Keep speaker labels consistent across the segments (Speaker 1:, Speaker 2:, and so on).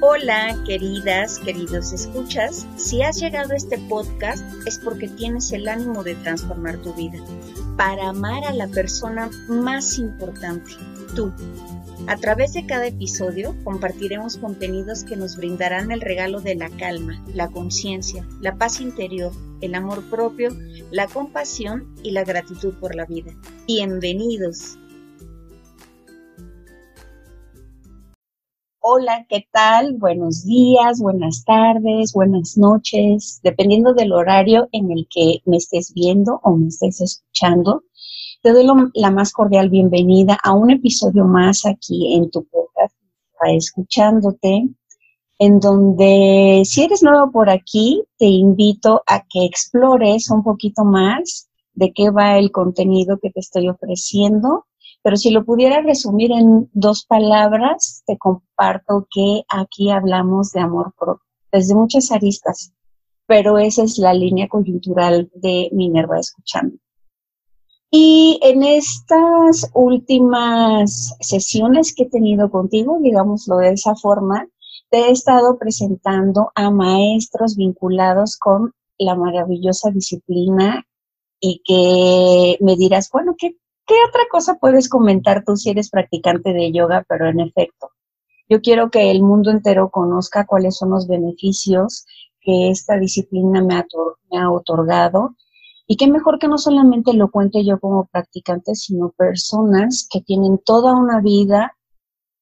Speaker 1: Hola, queridas, queridos escuchas. Si has llegado a este podcast es porque tienes el ánimo de transformar tu vida para amar a la persona más importante, tú. A través de cada episodio compartiremos contenidos que nos brindarán el regalo de la calma, la conciencia, la paz interior, el amor propio, la compasión y la gratitud por la vida. Bienvenidos. Hola, ¿qué tal? Buenos días, buenas tardes, buenas noches, dependiendo del horario en el que me estés viendo o me estés escuchando. Te doy la más cordial bienvenida a un episodio más aquí en tu podcast, escuchándote, en donde si eres nuevo por aquí, te invito a que explores un poquito más de qué va el contenido que te estoy ofreciendo pero si lo pudiera resumir en dos palabras, te comparto que aquí hablamos de amor desde muchas aristas, pero esa es la línea coyuntural de Minerva Escuchando. Y en estas últimas sesiones que he tenido contigo, digámoslo de esa forma, te he estado presentando a maestros vinculados con la maravillosa disciplina y que me dirás, bueno, ¿qué ¿Qué otra cosa puedes comentar tú si eres practicante de yoga? Pero en efecto, yo quiero que el mundo entero conozca cuáles son los beneficios que esta disciplina me ha, otorgado y qué mejor que no solamente lo cuente yo como practicante, sino personas que tienen toda una vida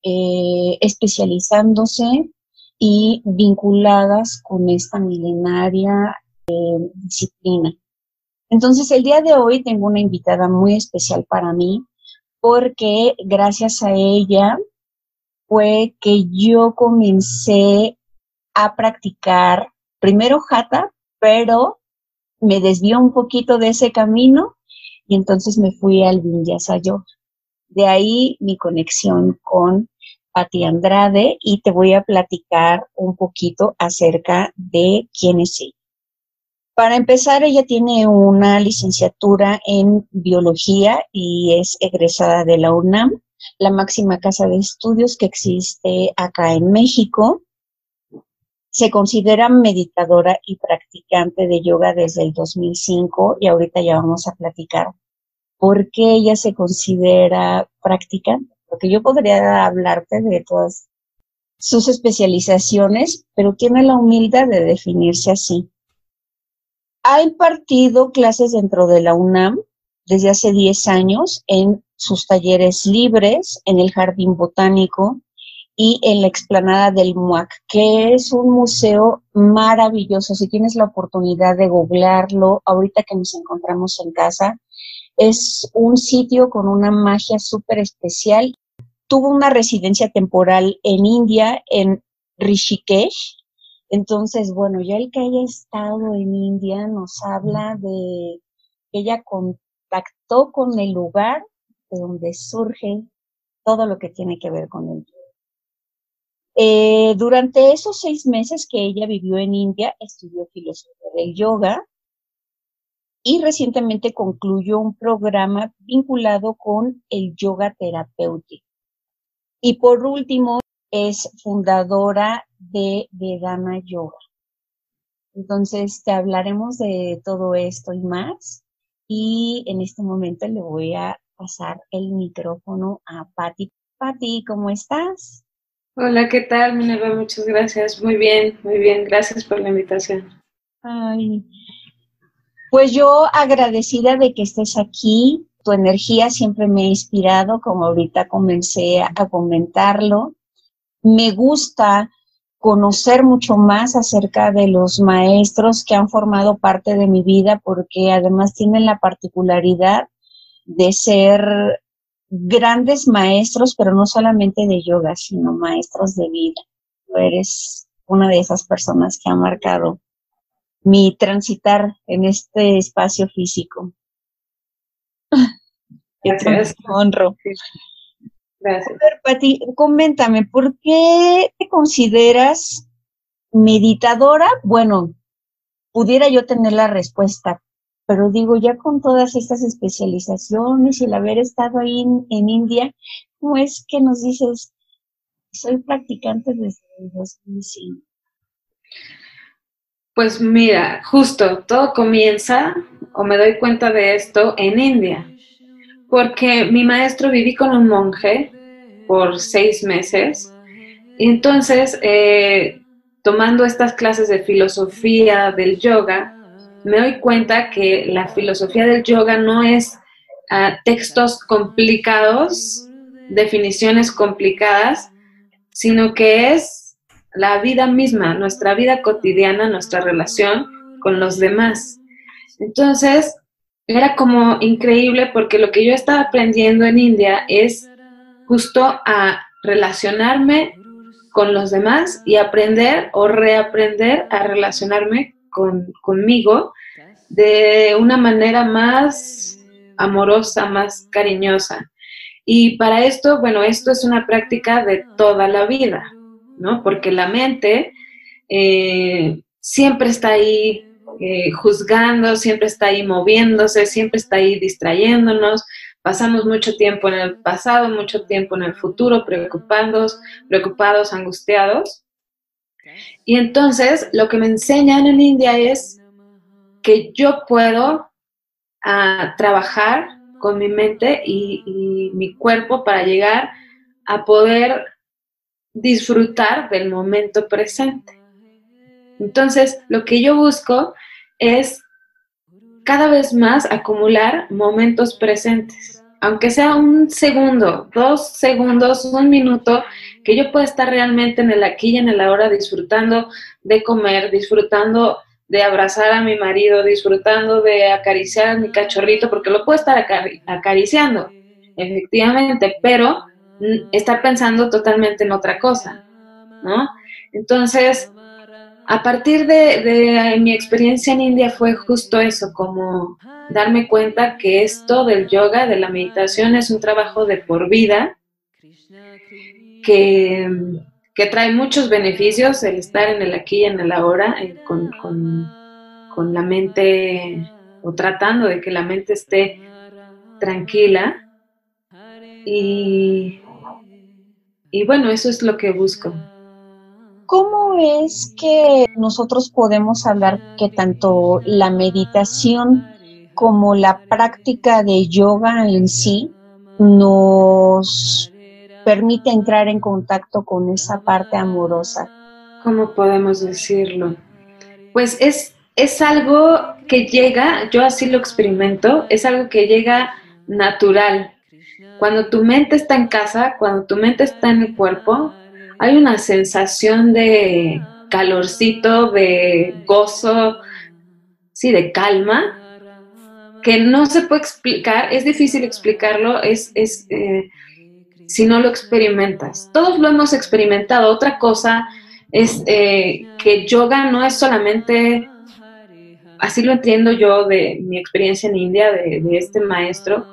Speaker 1: eh, especializándose y vinculadas con esta milenaria eh, disciplina. Entonces, el día de hoy tengo una invitada muy especial para mí porque gracias a ella fue que yo comencé a practicar primero jata, pero me desvió un poquito de ese camino y entonces me fui al Vinyasa Yoga. De ahí mi conexión con Pati Andrade y te voy a platicar un poquito acerca de quién es ella. Para empezar, ella tiene una licenciatura en biología y es egresada de la UNAM, la máxima casa de estudios que existe acá en México. Se considera meditadora y practicante de yoga desde el 2005 y ahorita ya vamos a platicar por qué ella se considera practicante. Porque yo podría hablarte de todas sus especializaciones, pero tiene la humildad de definirse así ha impartido clases dentro de la UNAM desde hace 10 años en sus talleres libres, en el Jardín Botánico y en la explanada del MUAC, que es un museo maravilloso. Si tienes la oportunidad de googlearlo, ahorita que nos encontramos en casa, es un sitio con una magia súper especial. Tuvo una residencia temporal en India, en Rishikesh, entonces, bueno, ya el que haya estado en India nos habla de que ella contactó con el lugar de donde surge todo lo que tiene que ver con el yoga. Eh, durante esos seis meses que ella vivió en India, estudió filosofía del yoga y recientemente concluyó un programa vinculado con el yoga terapéutico. Y por último, es fundadora de Vedana Yoga. Entonces, te hablaremos de todo esto y más. Y en este momento le voy a pasar el micrófono a Patti. Patti, ¿cómo estás?
Speaker 2: Hola, ¿qué tal, Minerva? Muchas gracias. Muy bien, muy bien. Gracias por la invitación.
Speaker 1: Ay, pues yo agradecida de que estés aquí. Tu energía siempre me ha inspirado, como ahorita comencé a comentarlo me gusta conocer mucho más acerca de los maestros que han formado parte de mi vida porque además tienen la particularidad de ser grandes maestros, pero no solamente de yoga, sino maestros de vida. Tú eres una de esas personas que ha marcado mi transitar en este espacio físico.
Speaker 2: Gracias.
Speaker 1: honro. Gracias. Pati, coméntame, ¿por qué te consideras meditadora? Bueno, pudiera yo tener la respuesta, pero digo, ya con todas estas especializaciones y el haber estado ahí en, India, ¿cómo es que nos dices, Soy practicante desde 2005.
Speaker 2: Pues mira, justo todo comienza, o me doy cuenta de esto, en India, porque mi maestro viví con un monje por seis meses, entonces, eh, tomando estas clases de filosofía del yoga, me doy cuenta que la filosofía del yoga no es ah, textos complicados, definiciones complicadas, sino que es la vida misma, nuestra vida cotidiana, nuestra relación con los demás. Entonces, era como increíble porque lo que yo estaba aprendiendo en India es justo a relacionarme con los demás y aprender o reaprender a relacionarme conmigo de una manera más amorosa, más cariñosa. Y para esto, bueno, esto es una práctica de toda la vida, ¿no? Porque la mente eh, siempre está ahí eh, juzgando, siempre está ahí moviéndose, siempre está ahí distrayéndonos. Pasamos mucho tiempo en el pasado, mucho tiempo en el futuro, preocupados, preocupados, angustiados. Y entonces lo que me enseñan en India es que yo puedo ah, trabajar con mi mente y, mi cuerpo para llegar a poder disfrutar del momento presente. Entonces, lo que yo busco es cada vez más acumular momentos presentes, aunque sea un segundo, dos segundos, un minuto, que yo pueda estar realmente en el aquí y en el ahora disfrutando de comer, disfrutando de abrazar a mi marido, disfrutando de acariciar a mi cachorrito, porque lo puedo estar acariciando, efectivamente, pero estar pensando totalmente en otra cosa, ¿no? Entonces, a partir de, mi experiencia en India fue justo eso, como darme cuenta que esto del yoga, de la meditación, es un trabajo de por vida, que que trae muchos beneficios el estar en el aquí y en el ahora, con, con, la mente o tratando de que la mente esté tranquila. Y, y bueno, eso es lo que busco.
Speaker 1: ¿Cómo es que nosotros podemos hablar que tanto la meditación como la práctica de yoga en sí nos permite entrar en contacto con esa parte amorosa.
Speaker 2: ¿Cómo podemos decirlo? Pues es, es algo que llega, yo así lo experimento, es algo que llega natural. Cuando tu mente está en casa, cuando tu mente está en el cuerpo, hay una sensación de calorcito, de gozo, sí, de calma, que no se puede explicar, es difícil explicarlo, es, es eh, si no lo experimentas. Todos lo hemos experimentado. Otra cosa es eh, que yoga no es solamente, así lo entiendo yo de mi experiencia en India, de, este maestro,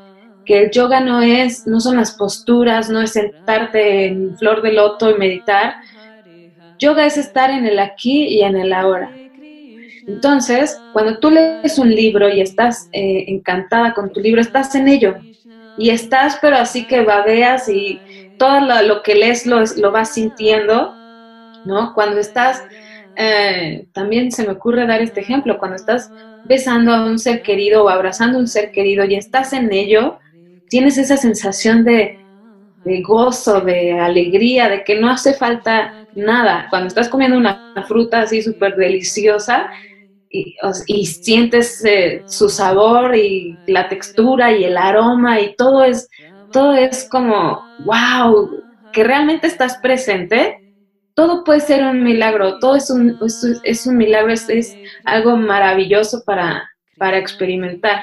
Speaker 2: que el yoga no es, no son las posturas, no es sentarte en flor de loto y meditar. Yoga es estar en el aquí y en el ahora. Entonces, cuando tú lees un libro y estás eh, encantada con tu libro, estás en ello, y estás, pero así que babeas y todo lo, que lees lo, lo, vas sintiendo, ¿no? Cuando estás, eh, también se me ocurre dar este ejemplo, cuando estás besando a un ser querido o abrazando a un ser querido y estás en ello, tienes esa sensación de, gozo, de alegría, de que no hace falta nada. Cuando estás comiendo una fruta así súper deliciosa, y, sientes eh, su sabor y la textura y el aroma y todo es, todo es como, wow, que realmente estás presente. Todo puede ser un milagro, todo es un, es, un milagro, es, algo maravilloso para, para experimentar.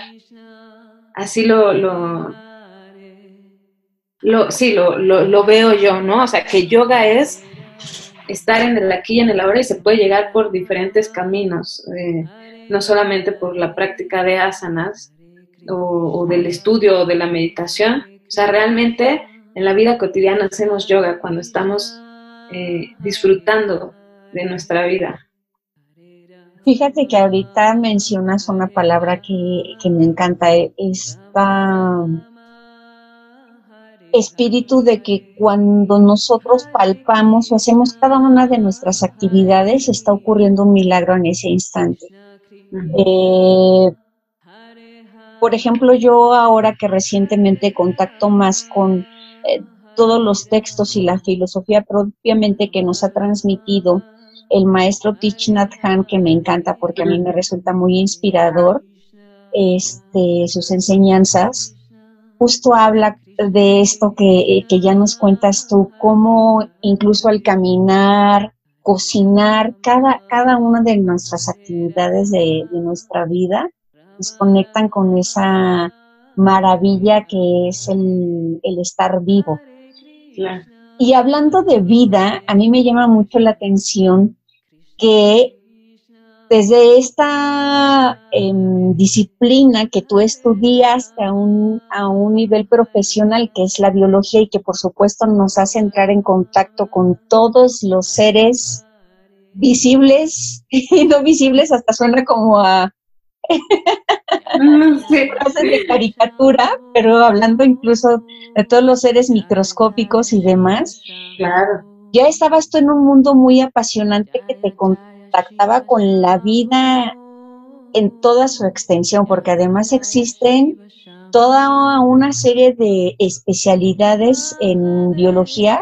Speaker 2: Así lo, lo, lo sí, lo, lo, veo yo, ¿no? O sea, que yoga es estar en el aquí y en el ahora y se puede llegar por diferentes caminos, eh, no solamente por la práctica de asanas o, del estudio o de la meditación. O sea, realmente en la vida cotidiana hacemos yoga cuando estamos eh, disfrutando de nuestra vida.
Speaker 1: Fíjate que ahorita mencionas una palabra que, que me encanta, esta espíritu de que cuando nosotros palpamos o hacemos cada una de nuestras actividades, está ocurriendo un milagro en ese instante. Eh, por ejemplo, yo ahora que recientemente contacto más con eh, todos los textos y la filosofía propiamente que nos ha transmitido el maestro Thich Nhat que me encanta porque a mí me resulta muy inspirador, este, sus enseñanzas, justo habla de esto que, ya nos cuentas tú, cómo incluso al caminar, cocinar, cada, cada una de nuestras actividades de, nuestra vida nos conectan con esa maravilla que es el, estar vivo. Y hablando de vida, a mí me llama mucho la atención que desde esta em, disciplina que tú estudiaste a un, a un nivel profesional, que es la biología y que por supuesto nos hace entrar en contacto con todos los seres visibles y no visibles, hasta suena como a frases de caricatura, pero hablando incluso de todos los seres microscópicos y demás.
Speaker 2: Claro.
Speaker 1: Ya estabas tú en un mundo muy apasionante que te contaba contactaba con la vida en toda su extensión, porque además existen toda una serie de especialidades en biología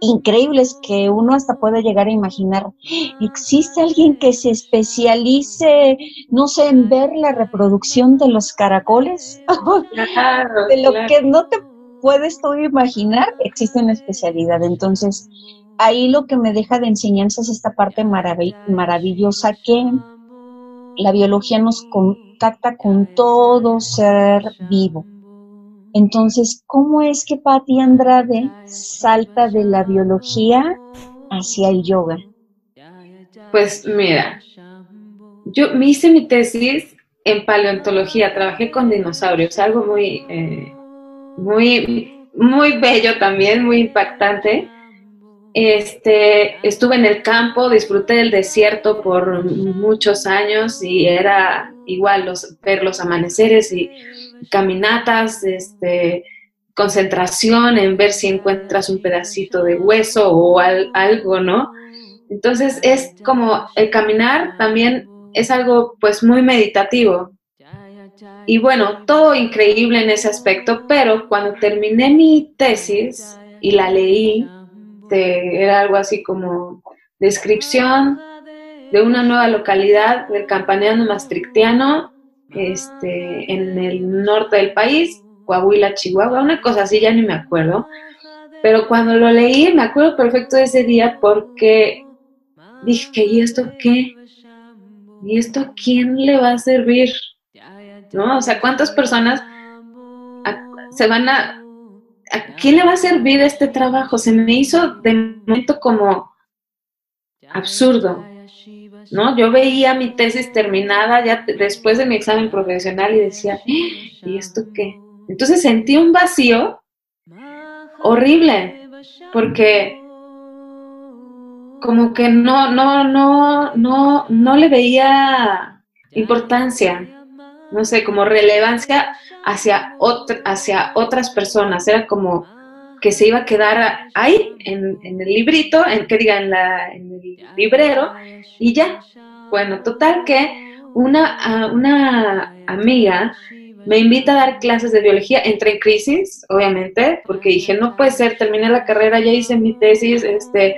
Speaker 1: increíbles que uno hasta puede llegar a imaginar. ¿Existe alguien que se especialice, no sé, en ver la reproducción de los caracoles? de lo que no te puedes tú imaginar, existe una especialidad. Entonces, ahí lo que me deja de enseñanza es esta parte maravillosa que la biología nos contacta con todo ser vivo. Entonces, ¿cómo es que Patti Andrade salta de la biología hacia el yoga?
Speaker 2: Pues mira, yo me hice mi tesis en paleontología, trabajé con dinosaurios, algo muy, eh, muy, muy bello también, muy impactante este, estuve en el campo, disfruté del desierto por muchos años y era igual los, ver los amaneceres y caminatas, este, concentración en ver si encuentras un pedacito de hueso o algo, ¿no? Entonces es como el caminar también es algo pues muy meditativo. Y bueno, todo increíble en ese aspecto, pero cuando terminé mi tesis y la leí, este, era algo así como descripción de una nueva localidad del Campaneano Maastrichtiano este, en el norte del país, Coahuila, Chihuahua, una cosa así, ya ni me acuerdo. Pero cuando lo leí, me acuerdo perfecto de ese día porque dije, ¿y esto qué? ¿Y esto a quién le va a servir? ¿No? O sea, ¿cuántas personas se van a ¿a quién le va a servir este trabajo? Se me hizo de momento como absurdo, ¿no? Yo veía mi tesis terminada ya después de mi examen profesional y decía, ¿Eh? ¿y esto qué? Entonces sentí un vacío horrible, porque como que no, no, no, no, no le veía importancia, no sé, como relevancia hacia, hacia otras personas. Era como que se iba a quedar ahí, en, el librito, en, que diga, en, la, en el librero, y ya. Bueno, total que una, una amiga me invita a dar clases de biología, entré en crisis, obviamente, porque dije, no puede ser, terminé la carrera, ya hice mi tesis, este,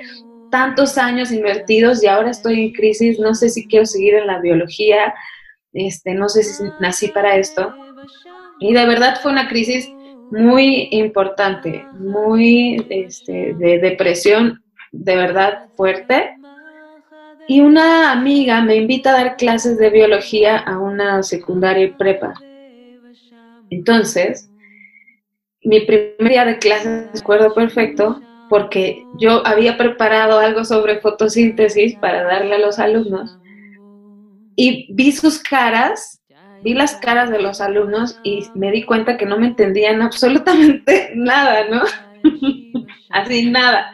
Speaker 2: tantos años invertidos y ahora estoy en crisis, no sé si quiero seguir en la biología, este, no sé si nací para esto. Y de verdad fue una crisis muy importante, muy este, de depresión de verdad fuerte. Y una amiga me invita a dar clases de biología a una secundaria y prepa. Entonces, mi primer día de clases recuerdo perfecto porque yo había preparado algo sobre fotosíntesis para darle a los alumnos y vi sus caras, vi las caras de los alumnos y me di cuenta que no me entendían absolutamente nada, ¿no? Así nada.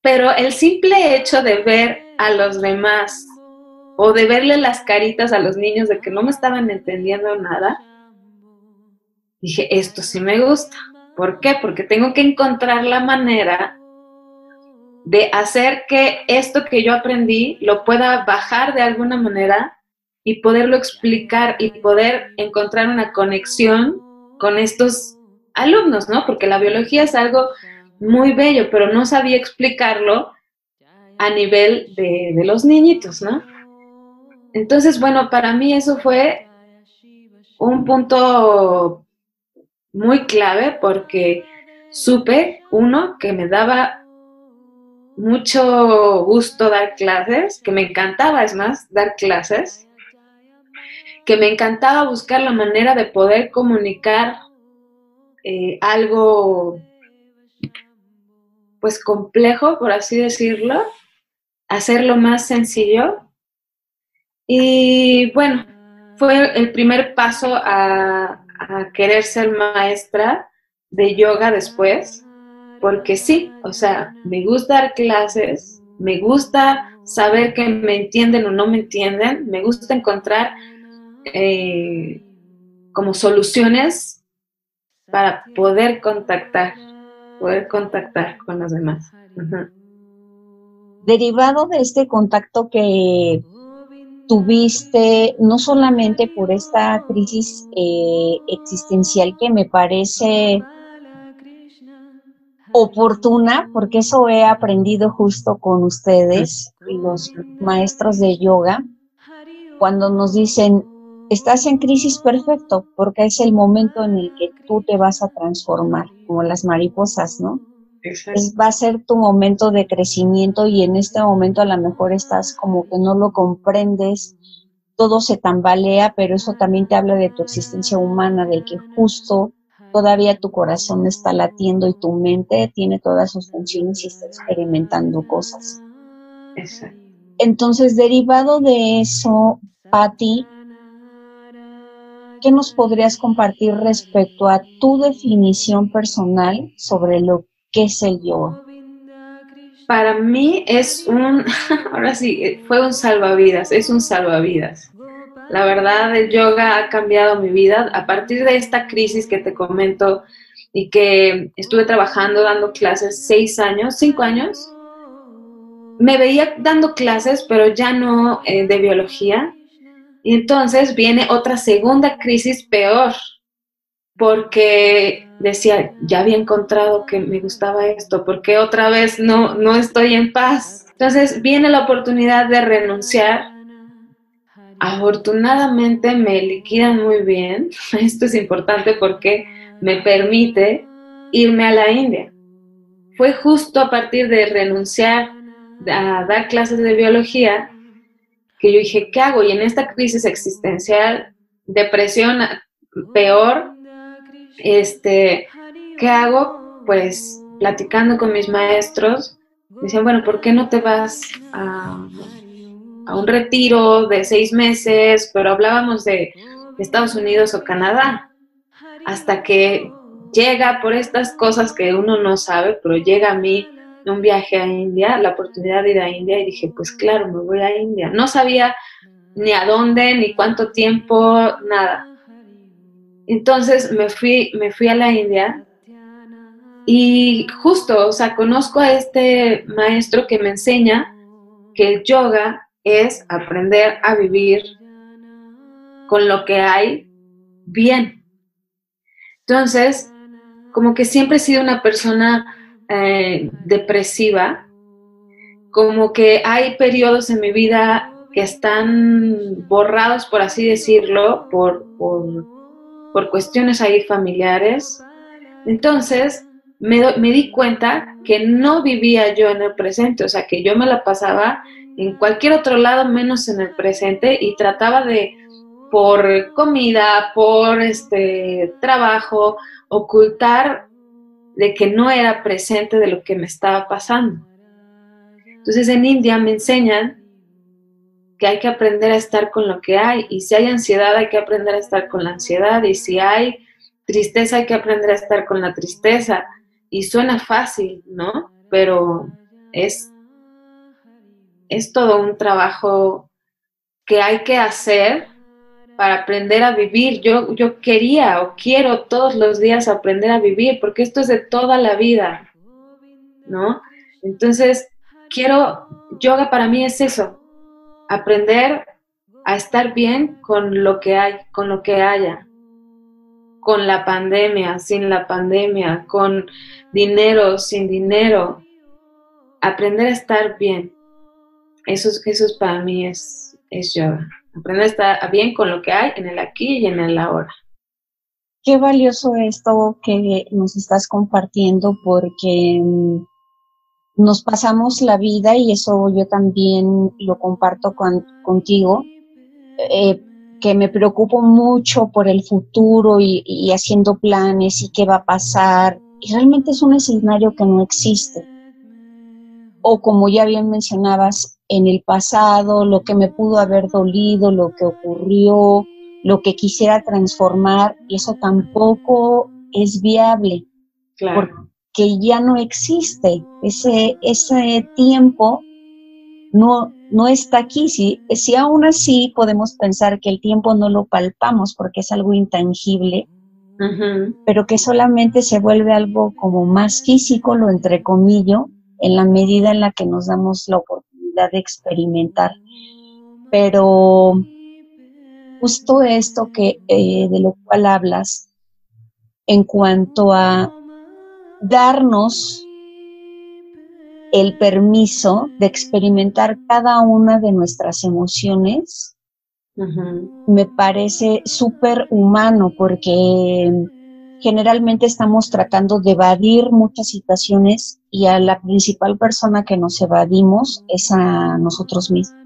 Speaker 2: Pero el simple hecho de ver a los demás o de verle las caritas a los niños de que no me estaban entendiendo nada, dije, esto sí me gusta, ¿Por qué? Porque tengo que encontrar la manera de hacer que esto que yo aprendí lo pueda bajar de alguna manera y poderlo explicar y poder encontrar una conexión con estos alumnos, ¿no? Porque la biología es algo muy bello, pero no sabía explicarlo a nivel de, de los niñitos, ¿no? Entonces, bueno, para mí eso fue un punto muy clave porque supe, uno, que me daba mucho gusto dar clases, que me encantaba, es más, dar clases, que me encantaba buscar la manera de poder comunicar eh, algo, pues complejo, por así decirlo, hacerlo más sencillo. Y bueno, fue el primer paso a, a querer ser maestra de yoga después, porque sí, o sea, me gusta dar clases, me gusta saber que me entienden o no me entienden, me gusta encontrar eh, como soluciones para poder contactar, poder contactar con los demás.
Speaker 1: Derivado de este contacto que tuviste, no solamente por esta crisis eh, existencial que me parece oportuna, porque eso he aprendido justo con ustedes, los maestros de yoga, cuando nos dicen, estás en crisis perfecto, porque es el momento en el que tú te vas a transformar, como las mariposas, ¿no? va a ser tu momento de crecimiento y en este momento a lo mejor estás como que no lo comprendes, todo se tambalea, pero eso también te habla de tu existencia humana, de que justo todavía tu corazón está latiendo y tu mente tiene todas sus funciones y está experimentando cosas. Entonces, derivado de eso, Patti, ¿qué nos podrías compartir respecto a tu definición personal sobre lo que es el yoga?
Speaker 2: Para mí es un, ahora sí, fue un salvavidas, es un salvavidas. La verdad, el yoga ha cambiado mi vida. A partir de esta crisis que te comento y que estuve trabajando, dando clases seis años, cinco años, me veía dando clases, pero ya no eh, de biología. Y entonces viene otra segunda crisis peor, porque decía, ya había encontrado que me gustaba esto, porque otra vez no, no estoy en paz. Entonces viene la oportunidad de renunciar Afortunadamente me liquidan muy bien. Esto es importante porque me permite irme a la India. Fue justo a partir de renunciar a dar clases de biología que yo dije, ¿qué hago? Y en esta crisis existencial, depresión peor, este, ¿qué hago? Pues platicando con mis maestros, decían, bueno, ¿por qué no te vas a a un retiro de seis meses, pero hablábamos de Estados Unidos o Canadá, hasta que llega por estas cosas que uno no sabe, pero llega a mí un viaje a India, la oportunidad de ir a India y dije, pues claro, me voy a India. No sabía ni a dónde, ni cuánto tiempo, nada. Entonces me fui, me fui a la India y justo, o sea, conozco a este maestro que me enseña que el yoga es aprender a vivir con lo que hay bien. Entonces, como que siempre he sido una persona eh, depresiva, como que hay periodos en mi vida que están borrados, por así decirlo, por, por, cuestiones ahí familiares. Entonces, me, me, di cuenta que no vivía yo en el presente, o sea, que yo me la pasaba en cualquier otro lado menos en el presente y trataba de por comida, por este trabajo, ocultar de que no era presente de lo que me estaba pasando. Entonces en India me enseñan que hay que aprender a estar con lo que hay y si hay ansiedad hay que aprender a estar con la ansiedad y si hay tristeza hay que aprender a estar con la tristeza y suena fácil, ¿no? Pero es es todo un trabajo que hay que hacer para aprender a vivir. Yo, yo quería o quiero todos los días aprender a vivir, porque esto es de toda la vida, ¿no? Entonces, quiero, yoga para mí es eso, aprender a estar bien con lo que hay, con lo que haya, con la pandemia, sin la pandemia, con dinero, sin dinero, aprender a estar bien. Eso, eso para mí es, es yoga. Aprender a estar bien con lo que hay en el aquí y en el ahora.
Speaker 1: Qué valioso esto que nos estás compartiendo porque mm, nos pasamos la vida y eso yo también lo comparto contigo, eh, que me preocupo mucho por el futuro y, y haciendo planes y qué va a pasar. Y realmente es un escenario que no existe. O como ya bien mencionabas, en el pasado, lo que me pudo haber dolido, lo que ocurrió, lo que quisiera transformar, y eso tampoco es viable. Porque ya no existe. Ese, ese tiempo no, no está aquí. Si, si aún así podemos pensar que el tiempo no lo palpamos porque es algo intangible, pero que solamente se vuelve algo como más físico, lo entrecomillo, en la medida en la que nos damos la oportunidad de experimentar. Pero justo esto que eh, de lo cual hablas en cuanto a darnos el permiso de experimentar cada una de nuestras emociones, me parece súper humano porque generalmente estamos tratando de evadir muchas situaciones y a la principal persona que nos evadimos es a nosotros mismos.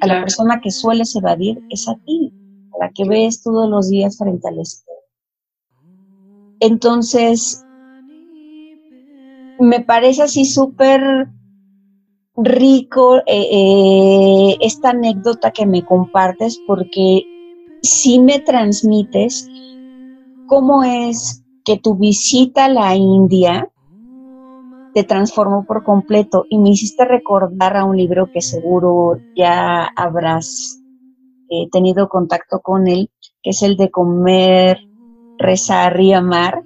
Speaker 1: A, la persona que sueles evadir es a ti, a la que ves todos los días frente al espejo. Entonces, me parece así súper rico eh, eh, esta anécdota que me compartes porque sí me transmites cómo es que tu visita a la India te transformó por completo y me hiciste recordar a un libro que seguro ya habrás eh, tenido contacto con él, que es el de Comer, Rezar y Amar,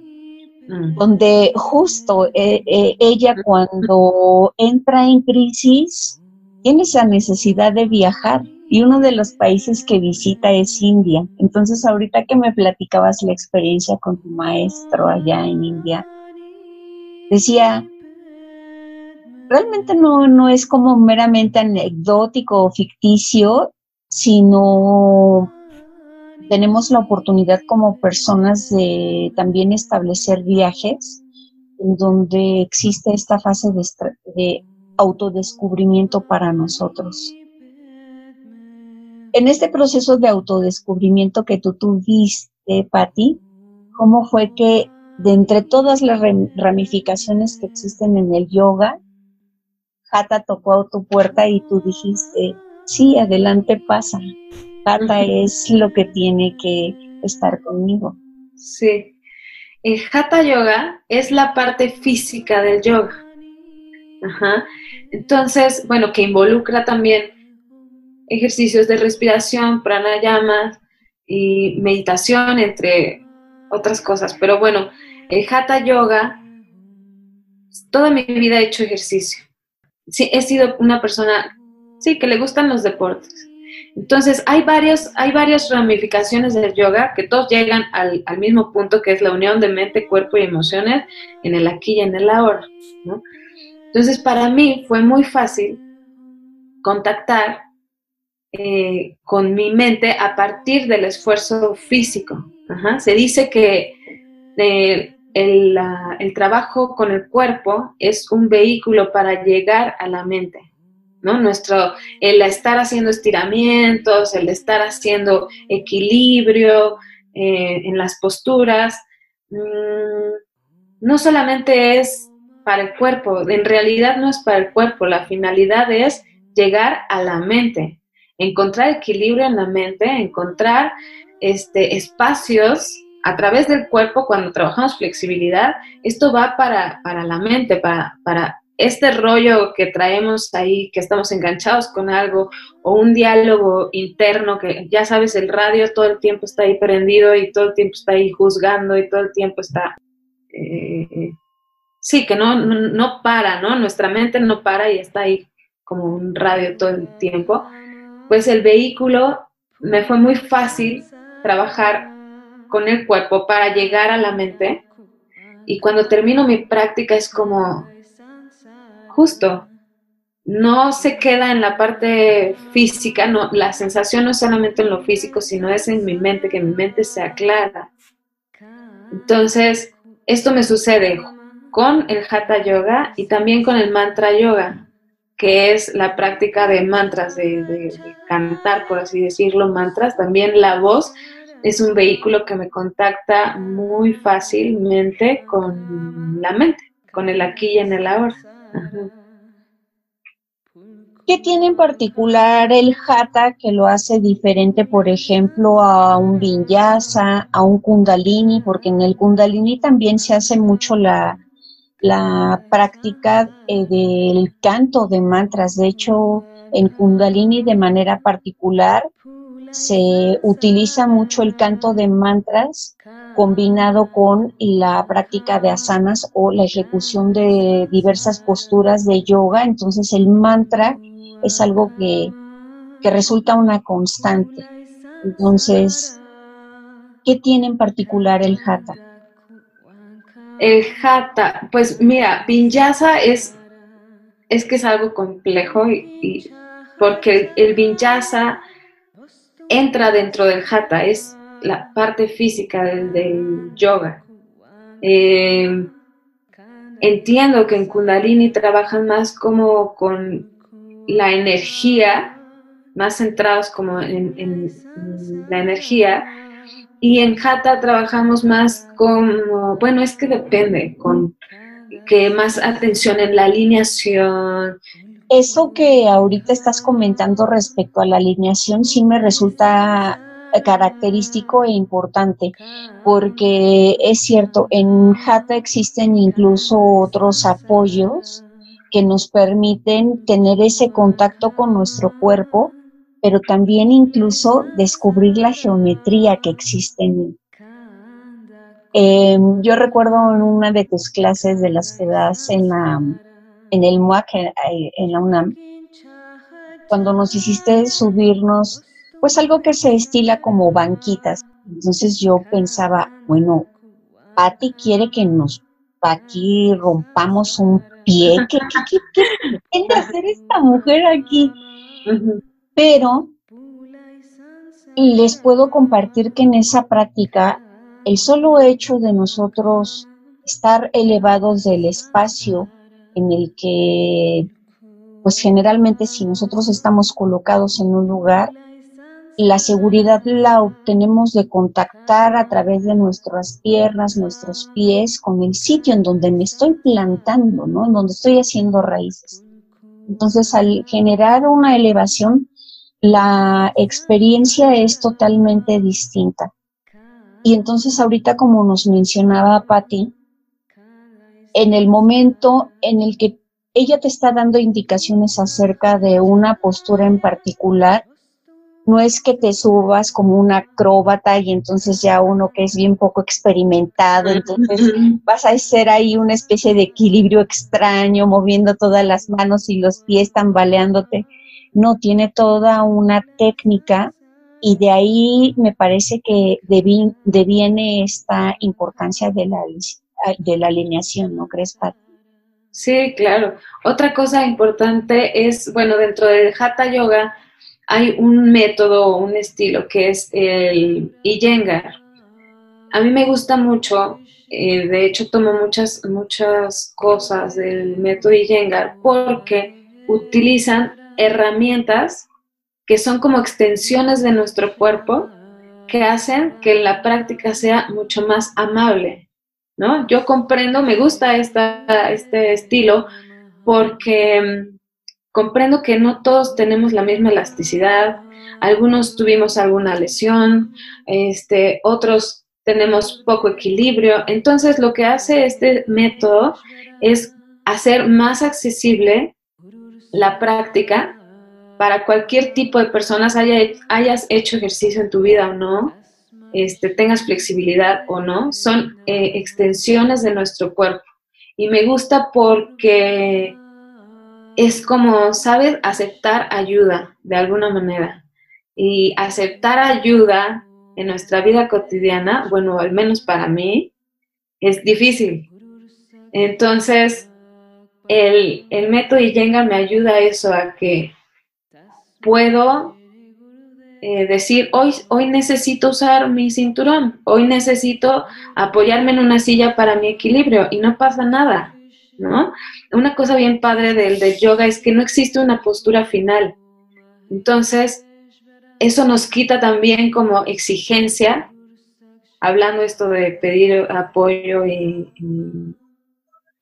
Speaker 1: mm. donde justo eh, eh, ella cuando entra en crisis tiene esa necesidad de viajar y uno de los países que visita es India. Entonces, ahorita que me platicabas la experiencia con tu maestro allá en India, decía, realmente no, no es como meramente anecdótico o ficticio, sino tenemos la oportunidad como personas de también establecer viajes en donde existe esta fase de, de autodescubrimiento para nosotros en este proceso de autodescubrimiento que tú tuviste, Patti, ¿cómo fue que de entre todas las ramificaciones que existen en el yoga, Jata tocó a tu puerta y tú dijiste, sí, adelante pasa. Jata es lo que tiene que estar conmigo.
Speaker 2: Sí. El Hatha Yoga es la parte física del yoga. Ajá. Entonces, bueno, que involucra también ejercicios de respiración, pranayamas y meditación, entre otras cosas. Pero bueno, el hatha yoga, toda mi vida he hecho ejercicio. Sí, he sido una persona, sí, que le gustan los deportes. Entonces, hay, varios, hay varias ramificaciones del yoga que todos llegan al, mismo punto, que es la unión de mente, cuerpo y emociones en el aquí y en el ahora. Entonces, para mí fue muy fácil contactar eh, con mi mente a partir del esfuerzo físico. Se dice que eh, el, trabajo con el cuerpo es un vehículo para llegar a la mente. ¿no? Nuestro, el estar haciendo estiramientos, el estar haciendo equilibrio eh, en las posturas, mm, no solamente es para el cuerpo, en realidad no es para el cuerpo, la finalidad es llegar a la mente, encontrar equilibrio en la mente, encontrar este, espacios a través del cuerpo cuando trabajamos flexibilidad, esto va para, la mente, para, para este rollo que traemos ahí, que estamos enganchados con algo, o un diálogo interno que ya sabes, el radio todo el tiempo está ahí prendido y todo el tiempo está ahí juzgando y todo el tiempo está... Eh, sí, que no, no, para, ¿no? Nuestra mente no para y está ahí como un radio todo el tiempo. Pues el vehículo me fue muy fácil trabajar con el cuerpo para llegar a la mente. Y cuando termino mi práctica es como, justo, no se queda en la parte física, no, la sensación no es solamente en lo físico, sino es en mi mente, que mi mente se aclara. Entonces, esto me sucede con el Hatha Yoga y también con el Mantra Yoga, que es la práctica de mantras, de, de cantar, por así decirlo, mantras. También la voz es un vehículo que me contacta muy fácilmente con la mente, con el aquí y en el ahora.
Speaker 1: ¿Qué tiene en particular el Hatha que lo hace diferente, por ejemplo, a un Vinyasa, a un Kundalini? Porque en el Kundalini también se hace mucho la, la práctica eh, del canto de mantras. De hecho, en Kundalini de manera particular se utiliza mucho el canto de mantras combinado con la práctica de asanas o la ejecución de diversas posturas de yoga. Entonces el mantra es algo que, resulta una constante. Entonces, ¿qué tiene en particular el hatha?
Speaker 2: El hatha, pues mira, vinyasa es, es que es algo complejo y, porque el, el vinyasa entra dentro del hatha, es la parte física del, yoga. Eh, entiendo que en Kundalini trabajan más como con la energía, más centrados como en, la energía, y en Hatha trabajamos más como, bueno, es que depende, con que más atención en la alineación,
Speaker 1: eso que ahorita estás comentando respecto a la alineación sí me resulta característico e importante, porque es cierto, en Hatha existen incluso otros apoyos que nos permiten tener ese contacto con nuestro cuerpo, pero también incluso descubrir la geometría que existe en él. Em, yo recuerdo en una de tus clases de las que das en la en el MUAC, eh, en la UNAM, cuando nos hiciste subirnos, pues algo que se estila como banquitas. Entonces yo pensaba, bueno, Patti quiere que nos aquí rompamos un pie. ¿Qué, qué, hacer esta mujer aquí? Pero les puedo compartir que en esa práctica, el solo hecho de nosotros estar elevados del espacio en el que, pues generalmente si nosotros estamos colocados en un lugar, la seguridad la obtenemos de contactar a través de nuestras piernas, nuestros pies, con el sitio en donde me estoy plantando, ¿no? En donde estoy haciendo raíces. Entonces, al generar una elevación, la experiencia es totalmente distinta. Y entonces ahorita, como nos mencionaba Patti, en el momento en el que ella te está dando indicaciones acerca de una postura en particular, no es que te subas como una acróbata y entonces ya uno que es bien poco experimentado, entonces vas a hacer ahí una especie de equilibrio extraño, moviendo todas las manos y los pies tambaleándote. No, tiene toda una técnica y de ahí me parece que deviene esta importancia de la de la alineación, ¿no crees, Pati?
Speaker 2: Sí, claro. Otra cosa importante es, bueno, dentro del Hatha Yoga hay un método, un estilo que es el Iyengar. A mí me gusta mucho, eh, de hecho tomo muchas, muchas cosas del método Iyengar porque utilizan herramientas que son como extensiones de nuestro cuerpo que hacen que la práctica sea mucho más amable. ¿no? Yo comprendo, me gusta esta, este estilo porque mm, comprendo que no todos tenemos la misma elasticidad, algunos tuvimos alguna lesión, este, otros tenemos poco equilibrio. Entonces, lo que hace este método es hacer más accesible la práctica para cualquier tipo de personas, haya, hayas hecho ejercicio en tu vida o no, este, tengas flexibilidad o no, son eh, extensiones de nuestro cuerpo. Y me gusta porque es como, ¿sabes? Aceptar ayuda de alguna manera. Y aceptar ayuda en nuestra vida cotidiana, bueno, al menos para mí, es difícil. Entonces, el, el método Iyengar me ayuda a eso, a que puedo eh, decir, hoy, hoy necesito usar mi cinturón, hoy necesito apoyarme en una silla para mi equilibrio y no pasa nada, ¿no? Una cosa bien padre del, del yoga es que no existe una postura final. Entonces, eso nos quita también como exigencia, hablando esto de pedir apoyo y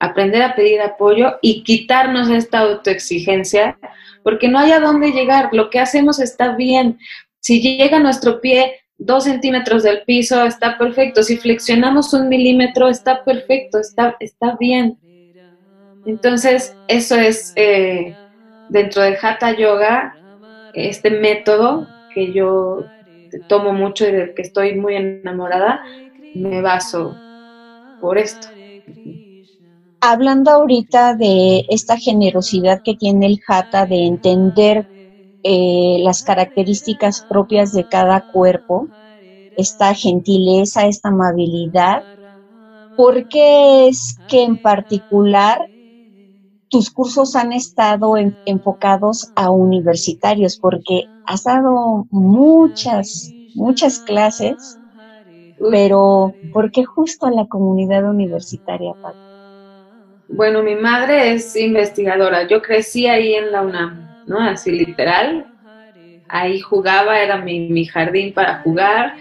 Speaker 2: aprender a pedir apoyo y quitarnos esta autoexigencia, porque no hay a dónde llegar, lo que hacemos está bien. Si llega nuestro pie dos centímetros del piso, está perfecto. Si flexionamos un milímetro, está perfecto, está, está bien. Entonces, eso es eh, dentro del Hatha Yoga, este método que yo tomo mucho y del que estoy muy enamorada, me baso por esto
Speaker 1: hablando ahorita de esta generosidad que tiene el Hatha de entender eh, las características propias de cada cuerpo, esta gentileza, esta amabilidad, ¿por qué es que en particular tus cursos han estado enfocados a universitarios? Porque has dado muchas, muchas clases, pero ¿por qué justo a la comunidad universitaria,
Speaker 2: bueno, mi madre es investigadora. Yo crecí ahí en la UNAM, ¿no? Así literal. Ahí jugaba, era mi, jardín para jugar.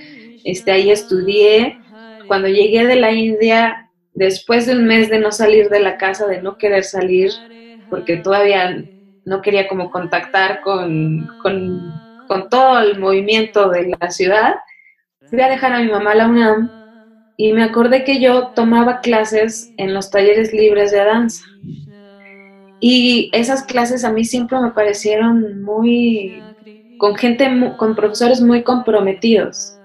Speaker 2: Este, ahí estudié. Cuando llegué de la India, después de un mes de no salir de la casa, de no querer salir, porque todavía no quería como contactar con, con, con todo el movimiento de la ciudad, fui a dejar a mi mamá a la UNAM y me acordé que yo tomaba clases en los talleres libres de danza. Y esas clases a mí siempre me parecieron muy, con gente, con profesores muy comprometidos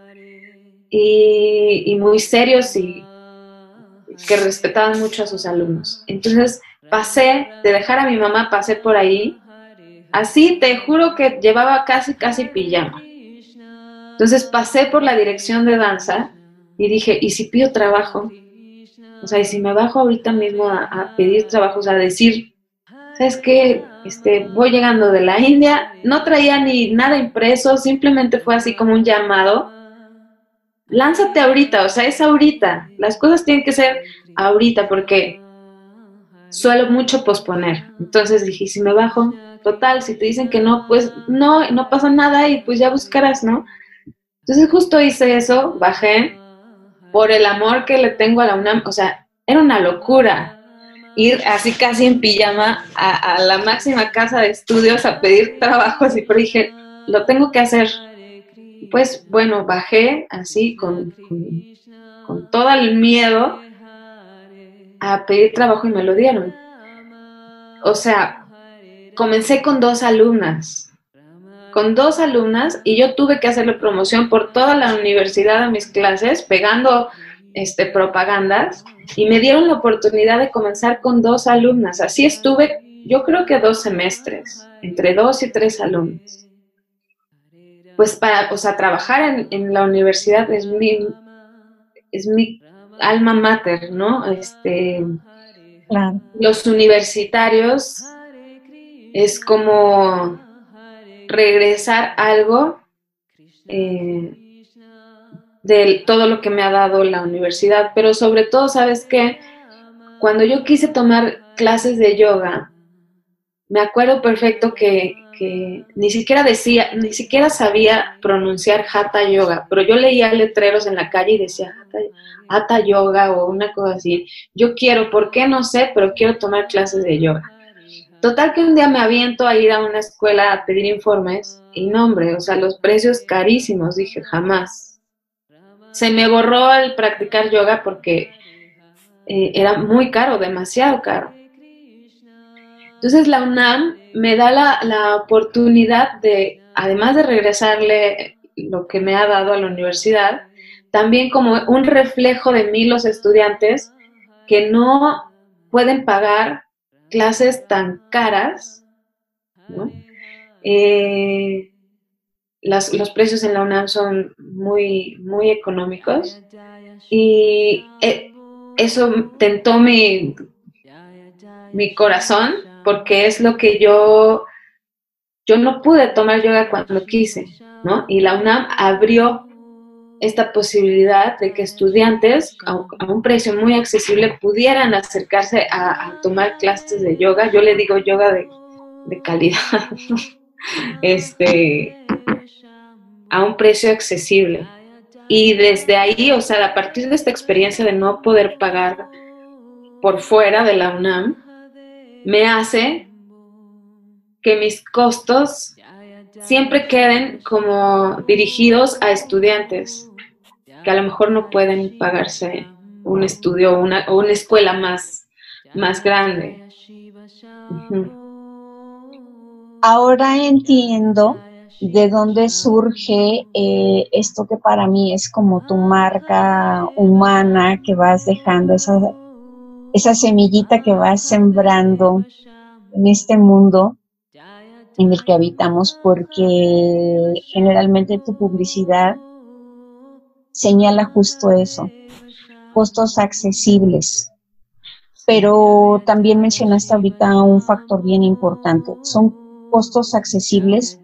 Speaker 2: y, muy serios y que respetaban mucho a sus alumnos. Entonces pasé, de dejar a mi mamá, pasé por ahí. Así te juro que llevaba casi, casi pijama. Entonces pasé por la dirección de danza y dije, ¿y si pido trabajo? O sea, y si me bajo ahorita mismo a, pedir trabajo, o sea, a decir, ¿sabes qué? Este, voy llegando de la India, no traía ni nada impreso, simplemente fue así como un llamado. Lánzate ahorita, o sea, es ahorita. Las cosas tienen que ser ahorita porque suelo mucho posponer. Entonces dije, si me bajo, total, si te dicen que no, pues no, no pasa nada y pues ya buscarás, ¿no? Entonces justo hice eso, bajé, por el amor que le tengo a la UNAM, o sea, era una locura ir así casi en pijama a, la máxima casa de estudios a pedir trabajos y pero dije, lo tengo que hacer. Pues bueno, bajé así con, con todo el miedo a pedir trabajo y me lo dieron. O sea, comencé con dos alumnas con dos alumnas y yo tuve que hacerle promoción por toda la universidad a mis clases, pegando este, propagandas y me dieron la oportunidad de comenzar con dos alumnas. Así estuve, yo creo que dos semestres, entre dos y tres alumnos. Pues para, o sea, trabajar en, la universidad es mi, es mi alma mater, ¿no? Este, Los universitarios es como regresar algo eh, de todo lo que me ha dado la universidad, pero sobre todo, ¿sabes qué? Cuando yo quise tomar clases de yoga, me acuerdo perfecto que, ni siquiera decía, ni siquiera sabía pronunciar Hatha Yoga, pero yo leía letreros en la calle y decía Hatha Yoga o una cosa así. Yo quiero, ¿por qué? No sé, pero quiero tomar clases de yoga. Total que un día me aviento a ir a una escuela a pedir informes y no, hombre, o sea, los precios carísimos, dije, jamás. Se me borró el practicar yoga porque eh, era muy caro, demasiado caro. Entonces la UNAM me da la oportunidad de, además de regresarle lo que me ha dado a la universidad, también como un reflejo de mí los estudiantes que no pueden pagar clases tan caras, eh, los precios en la UNAM son muy, muy económicos y eh, eso tentó mi, mi corazón porque es lo que yo, yo no pude tomar yoga cuando quise, ¿no? Y la UNAM abrió esta posibilidad de que estudiantes a, un precio muy accesible pudieran acercarse a, tomar clases de yoga. Yo le digo yoga de, calidad, este, a un precio accesible. Y desde ahí, o sea, a partir de esta experiencia de no poder pagar por fuera de la UNAM, me hace que mis costos siempre queden como dirigidos a estudiantes que a lo mejor no pueden pagarse un estudio o una, una escuela más, más grande.
Speaker 1: Ahora entiendo de dónde surge eh, esto que para mí es como tu marca humana que vas dejando, esa, esa semillita que vas sembrando en este mundo en el que habitamos, porque generalmente tu publicidad señala justo eso, costos accesibles. Pero también mencionaste ahorita un factor bien importante, son costos accesibles,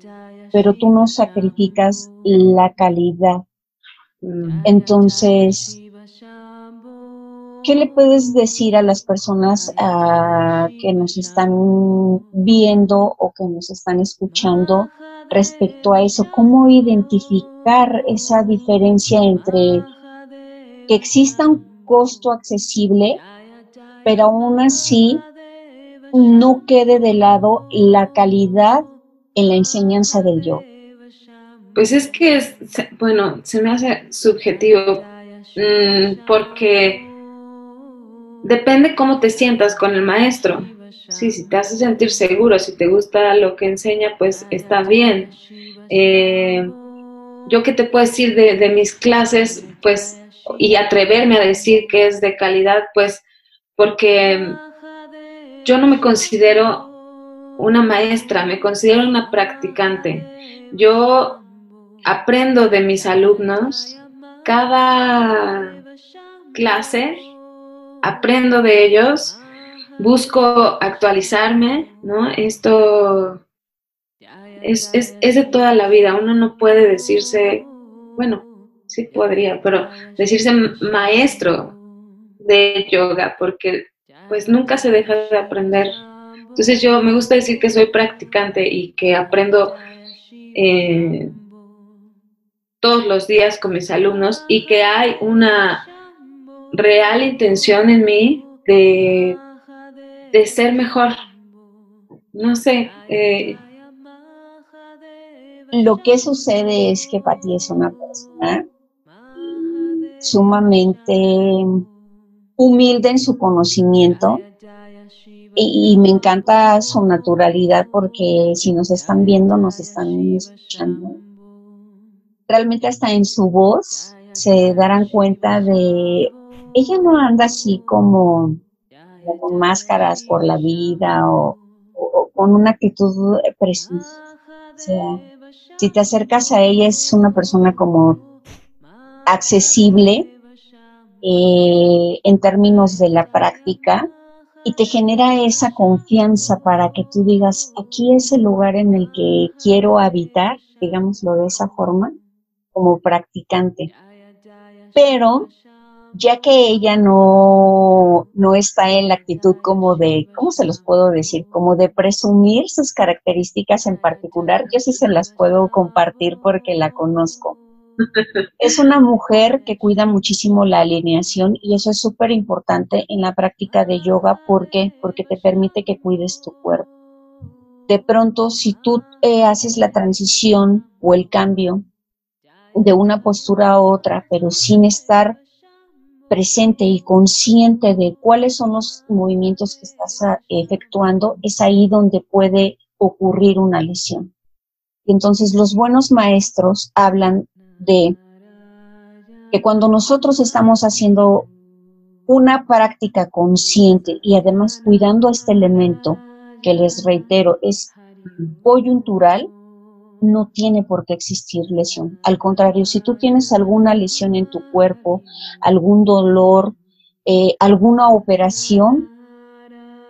Speaker 1: pero tú no sacrificas la calidad. Entonces, ¿qué le puedes decir a las personas ah, que nos están viendo o que nos están escuchando respecto a eso? ¿Cómo identificar esa diferencia entre que exista un costo accesible, pero aún así no quede de lado la calidad en la enseñanza del yo?
Speaker 2: Pues es que, es, bueno, se me hace subjetivo mm, porque depende cómo te sientas con el maestro. Sí, si te hace sentir seguro, si te gusta lo que enseña, pues está bien. Eh, yo qué te puedo decir de, mis clases, pues, y atreverme a decir que es de calidad, pues, porque yo no me considero una maestra, me considero una practicante. Yo aprendo de mis alumnos cada clase, aprendo de ellos busco actualizarme, ¿no? Esto es, es, de toda la vida. Uno no puede decirse, bueno, sí podría, pero decirse maestro de yoga, porque pues nunca se deja de aprender. Entonces yo me gusta decir que soy practicante y que aprendo eh, todos los días con mis alumnos y que hay una real intención en mí de de ser mejor. No sé. Eh,
Speaker 1: Lo que sucede es que Patti es una persona sumamente humilde en su conocimiento y, me encanta su naturalidad porque si nos están viendo, nos están escuchando. Realmente hasta en su voz se darán cuenta de, ella no anda así como con máscaras por la vida o, con una actitud precisa. O sea, si te acercas a ella es una persona como accesible eh, en términos de la práctica y te genera esa confianza para que tú digas, aquí es el lugar en el que quiero habitar, digámoslo de esa forma, como practicante. Pero ya que ella no, no está en la actitud como de, ¿cómo se los puedo decir? Como de presumir sus características en particular, yo sí se las puedo compartir porque la conozco. Es una mujer que cuida muchísimo la alineación y eso es súper importante en la práctica de yoga. ¿Por qué? Porque te permite que cuides tu cuerpo. De pronto, si tú eh, haces la transición o el cambio de una postura a otra, pero sin estar presente y consciente de cuáles son los movimientos que estás ah, efectuando, es ahí donde puede ocurrir una lesión. Entonces los buenos maestros hablan de que cuando nosotros estamos haciendo una práctica consciente y además cuidando este elemento, que les reitero, es coyuntural, no tiene por qué existir lesión. Al contrario, si tú tienes alguna lesión en tu cuerpo, algún dolor, eh, alguna operación,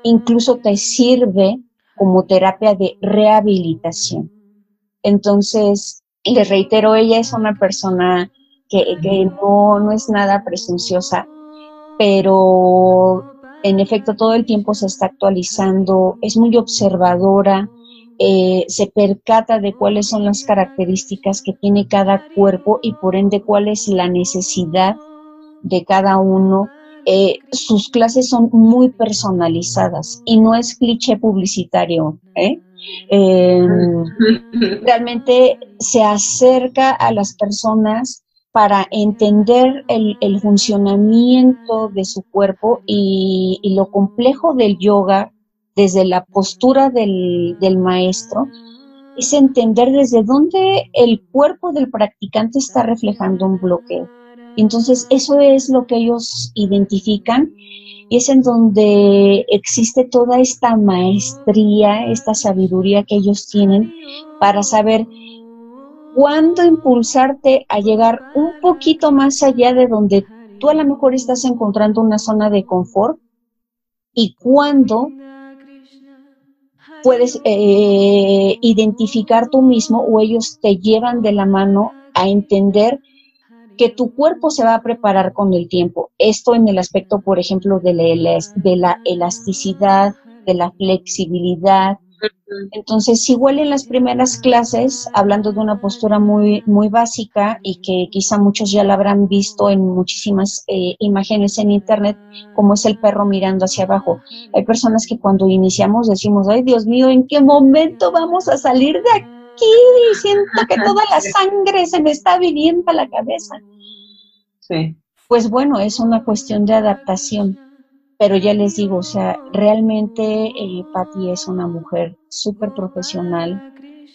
Speaker 1: incluso te sirve como terapia de rehabilitación. Entonces, les reitero, ella es una persona que, no, no es nada presunciosa, pero en efecto todo el tiempo se está actualizando, es muy observadora, eh, se percata de cuáles son las características que tiene cada cuerpo y por ende cuál es la necesidad de cada uno. Eh, sus clases son muy personalizadas y no es cliché publicitario. ¿eh? Em, realmente se acerca a las personas para entender el, funcionamiento de su cuerpo y, lo complejo del yoga desde la postura del, maestro es entender desde dónde el cuerpo del practicante está reflejando un bloqueo. Entonces, eso es lo que ellos identifican y es en donde existe toda esta maestría, esta sabiduría que ellos tienen para saber cuándo impulsarte a llegar un poquito más allá de donde tú a lo mejor estás encontrando una zona de confort y cuándo puedes eh, identificar tú mismo o ellos te llevan de la mano a entender que tu cuerpo se va a preparar con el tiempo. Esto en el aspecto, por ejemplo, de la, de la elasticidad, de la flexibilidad, entonces, igual en las primeras clases, hablando de una postura muy, muy básica y que quizá muchos ya la habrán visto en muchísimas eh, imágenes en internet, como es el perro mirando hacia abajo. Hay personas que cuando iniciamos decimos, ay Dios mío, ¿en qué momento vamos a salir de aquí? Siento que toda la sangre se me está viniendo a la cabeza. Sí. Pues bueno, es una cuestión de adaptación pero ya les digo, o sea, realmente eh, Patti es una mujer súper profesional,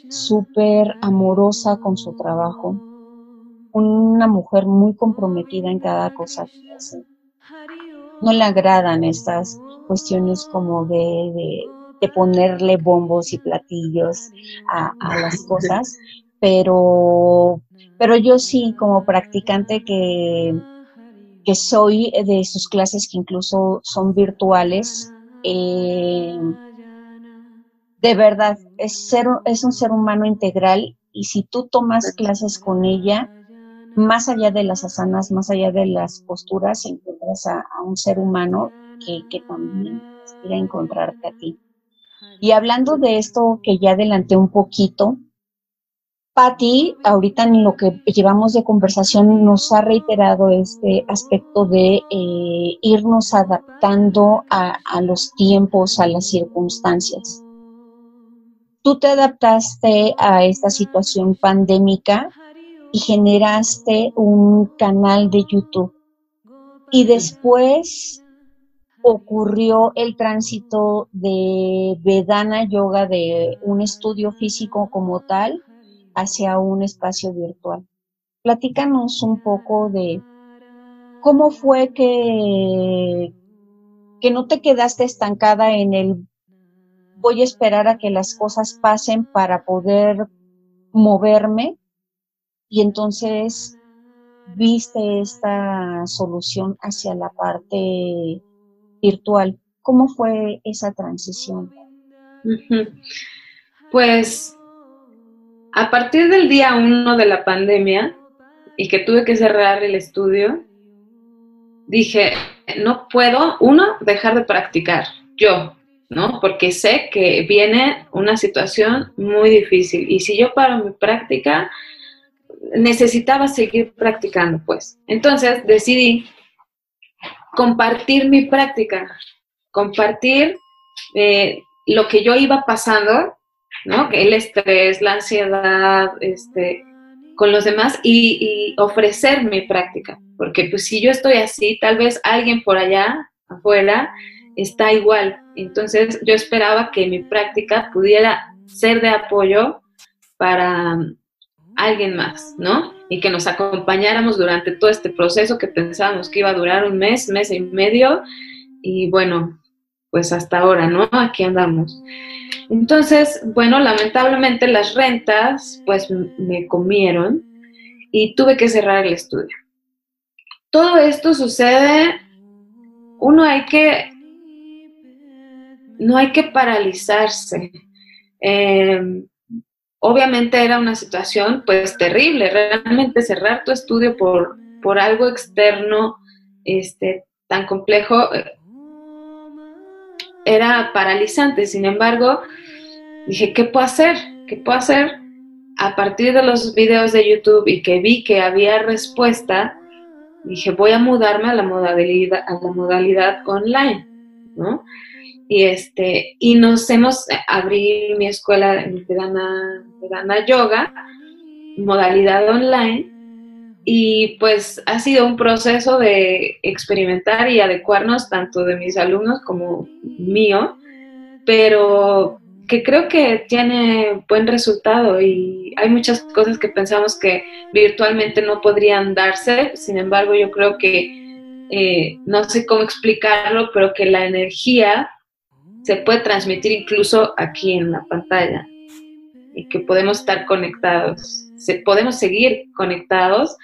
Speaker 1: súper amorosa con su trabajo, una mujer muy comprometida en cada cosa que hace. No le agradan estas cuestiones como de, de, ponerle bombos y platillos a, a las cosas, pero, pero yo sí, como practicante que que soy de sus clases que incluso son virtuales. Eh, de verdad, es, ser, es un ser humano integral y si tú tomas clases con ella, más allá de las asanas, más allá de las posturas, encuentras a, un ser humano que, que también a encontrarte a ti. Y hablando de esto que ya adelanté un poquito, Patti, ahorita en lo que llevamos de conversación, nos ha reiterado este aspecto de eh, irnos adaptando a, los tiempos, a las circunstancias. Tú te adaptaste a esta situación pandémica y generaste un canal de YouTube. Y después ocurrió el tránsito de Vedana Yoga, de un estudio físico como tal, hacia un espacio virtual. Platícanos un poco de cómo fue que, que no te quedaste estancada en el voy a esperar a que las cosas pasen para poder moverme y entonces viste esta solución hacia la parte virtual. ¿Cómo fue esa transición?
Speaker 2: Pues a partir del día uno de la pandemia y que tuve que cerrar el estudio, dije, no puedo, uno, dejar de practicar, yo, ¿no? Porque sé que viene una situación muy difícil y si yo paro mi práctica, necesitaba seguir practicando, pues. Entonces decidí compartir mi práctica, compartir eh, lo que yo iba pasando ¿no? El estrés, la ansiedad, este, con los demás y, ofrecer mi práctica. porque pues si yo estoy así, tal vez alguien por allá, afuera, está igual. Entonces yo esperaba que mi práctica pudiera ser de apoyo para alguien más, ¿no? Y que nos acompañáramos durante todo este proceso que pensábamos que iba a durar un mes, mes y medio, y bueno, pues hasta ahora, ¿no? Aquí andamos. Entonces, bueno, lamentablemente las rentas, pues me comieron y tuve que cerrar el estudio. Todo esto sucede, uno hay que, no hay que paralizarse. Em, obviamente era una situación pues terrible, realmente cerrar tu estudio por, por algo externo este, tan complejo eh, era paralizante. Sin embargo, dije, ¿qué puedo hacer? ¿Qué puedo hacer? A partir de los videos de YouTube y que vi que había respuesta, dije, voy a mudarme a la modalidad, a la modalidad online, ¿no? Y, este, y nos hemos, abrí mi escuela en Vedana, Vedana Yoga, modalidad online, y pues ha sido un proceso de experimentar y adecuarnos tanto de mis alumnos como mío, pero que creo que tiene buen resultado y hay muchas cosas que pensamos que virtualmente no podrían darse, sin embargo yo creo que, eh, no sé cómo explicarlo, pero que la energía se puede transmitir incluso aquí en la pantalla y que podemos estar conectados, se, podemos seguir conectados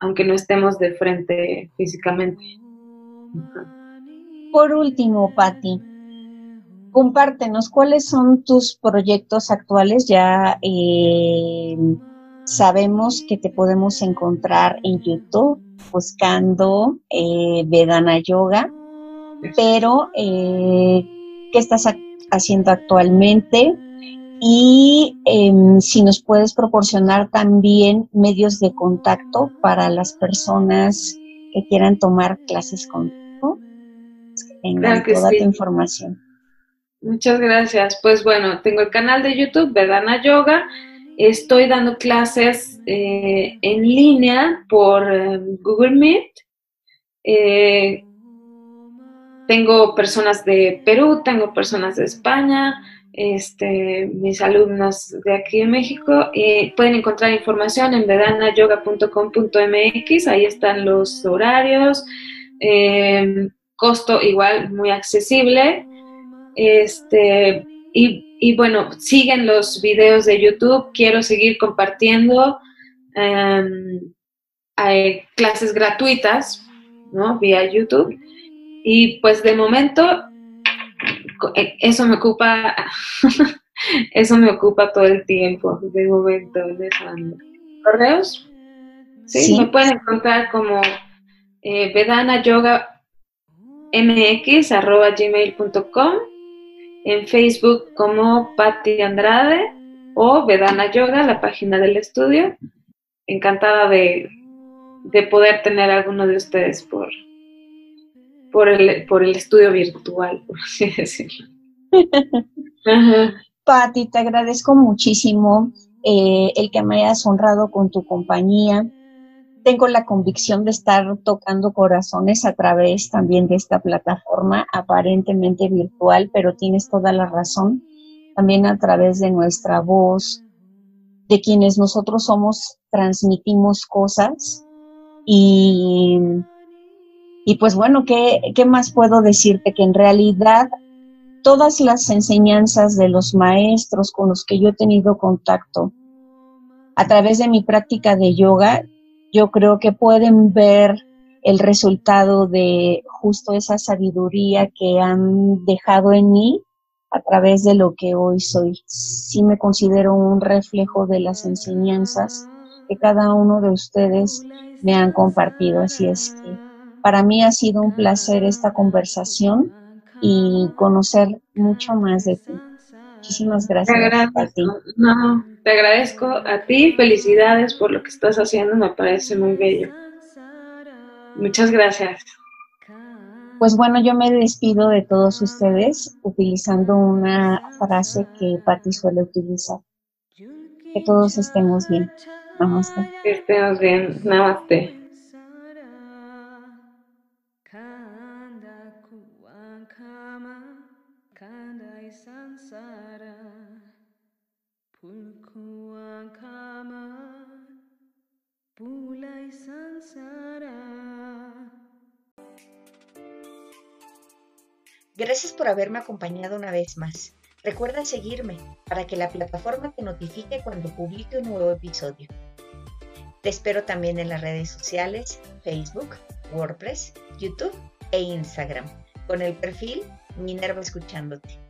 Speaker 2: aunque no estemos de frente físicamente.
Speaker 1: Por último, Patti, compártenos cuáles son tus proyectos actuales. Ya eh, sabemos que te podemos encontrar en YouTube buscando eh, Vedana Yoga, pero eh, ¿qué estás haciendo actualmente? Y em, si nos puedes proporcionar también medios de contacto para las personas que quieran tomar clases contigo, pues que tengan toda tu información.
Speaker 2: Muchas gracias. Pues bueno, tengo el canal de YouTube Vedana Yoga. Estoy dando clases eh, en línea por em, Google Meet. Eh, tengo personas de Perú, tengo personas de España, este, mis alumnos de aquí en México. y pueden encontrar información en vedanayoga.com.mx, ahí están los horarios, eh, costo igual muy accesible. Este, y, bueno, siguen los videos de YouTube, quiero seguir compartiendo. Em, clases gratuitas, ¿no? Vía YouTube. Y pues de momento eh, eso me ocupa, eso me ocupa todo el tiempo, de momento, de ¿Correos? ¿Sí? Me pueden encontrar como eh, Vedana Yoga mx arroba gmail.com en Facebook como Patti Andrade o Vedana Yoga, la página del estudio. Encantada de, de poder tener a alguno de ustedes por, por el, por el estudio virtual, por así decirlo.
Speaker 1: Patti, te agradezco muchísimo eh, el que me hayas honrado con tu compañía. Tengo la convicción de estar tocando corazones a través también de esta plataforma aparentemente virtual, pero tienes toda la razón. También a través de nuestra voz, de quienes nosotros somos, transmitimos cosas y y pues bueno, ¿qué, ¿qué, más puedo decirte? Que en realidad todas las enseñanzas de los maestros con los que yo he tenido contacto a través de mi práctica de yoga, yo creo que pueden ver el resultado de justo esa sabiduría que han dejado en mí a través de lo que hoy soy. Sí me considero un reflejo de las enseñanzas que cada uno de ustedes me han compartido, así es que para mí ha sido un placer esta conversación y conocer mucho más de ti. Muchísimas gracias
Speaker 2: te a ti. No, te agradezco a ti, felicidades por lo que estás haciendo, me parece muy bello. Muchas gracias.
Speaker 1: Pues bueno, yo me despido de todos ustedes utilizando una frase que Patti suele utilizar. Que todos estemos bien. Namaste.
Speaker 2: Que estemos bien. Namaste.
Speaker 3: Gracias por haberme acompañado una vez más. Recuerda seguirme para que la plataforma te notifique cuando publique un nuevo episodio. Te espero también en las redes sociales, Facebook, WordPress, YouTube e Instagram, con el perfil Minerva Escuchándote.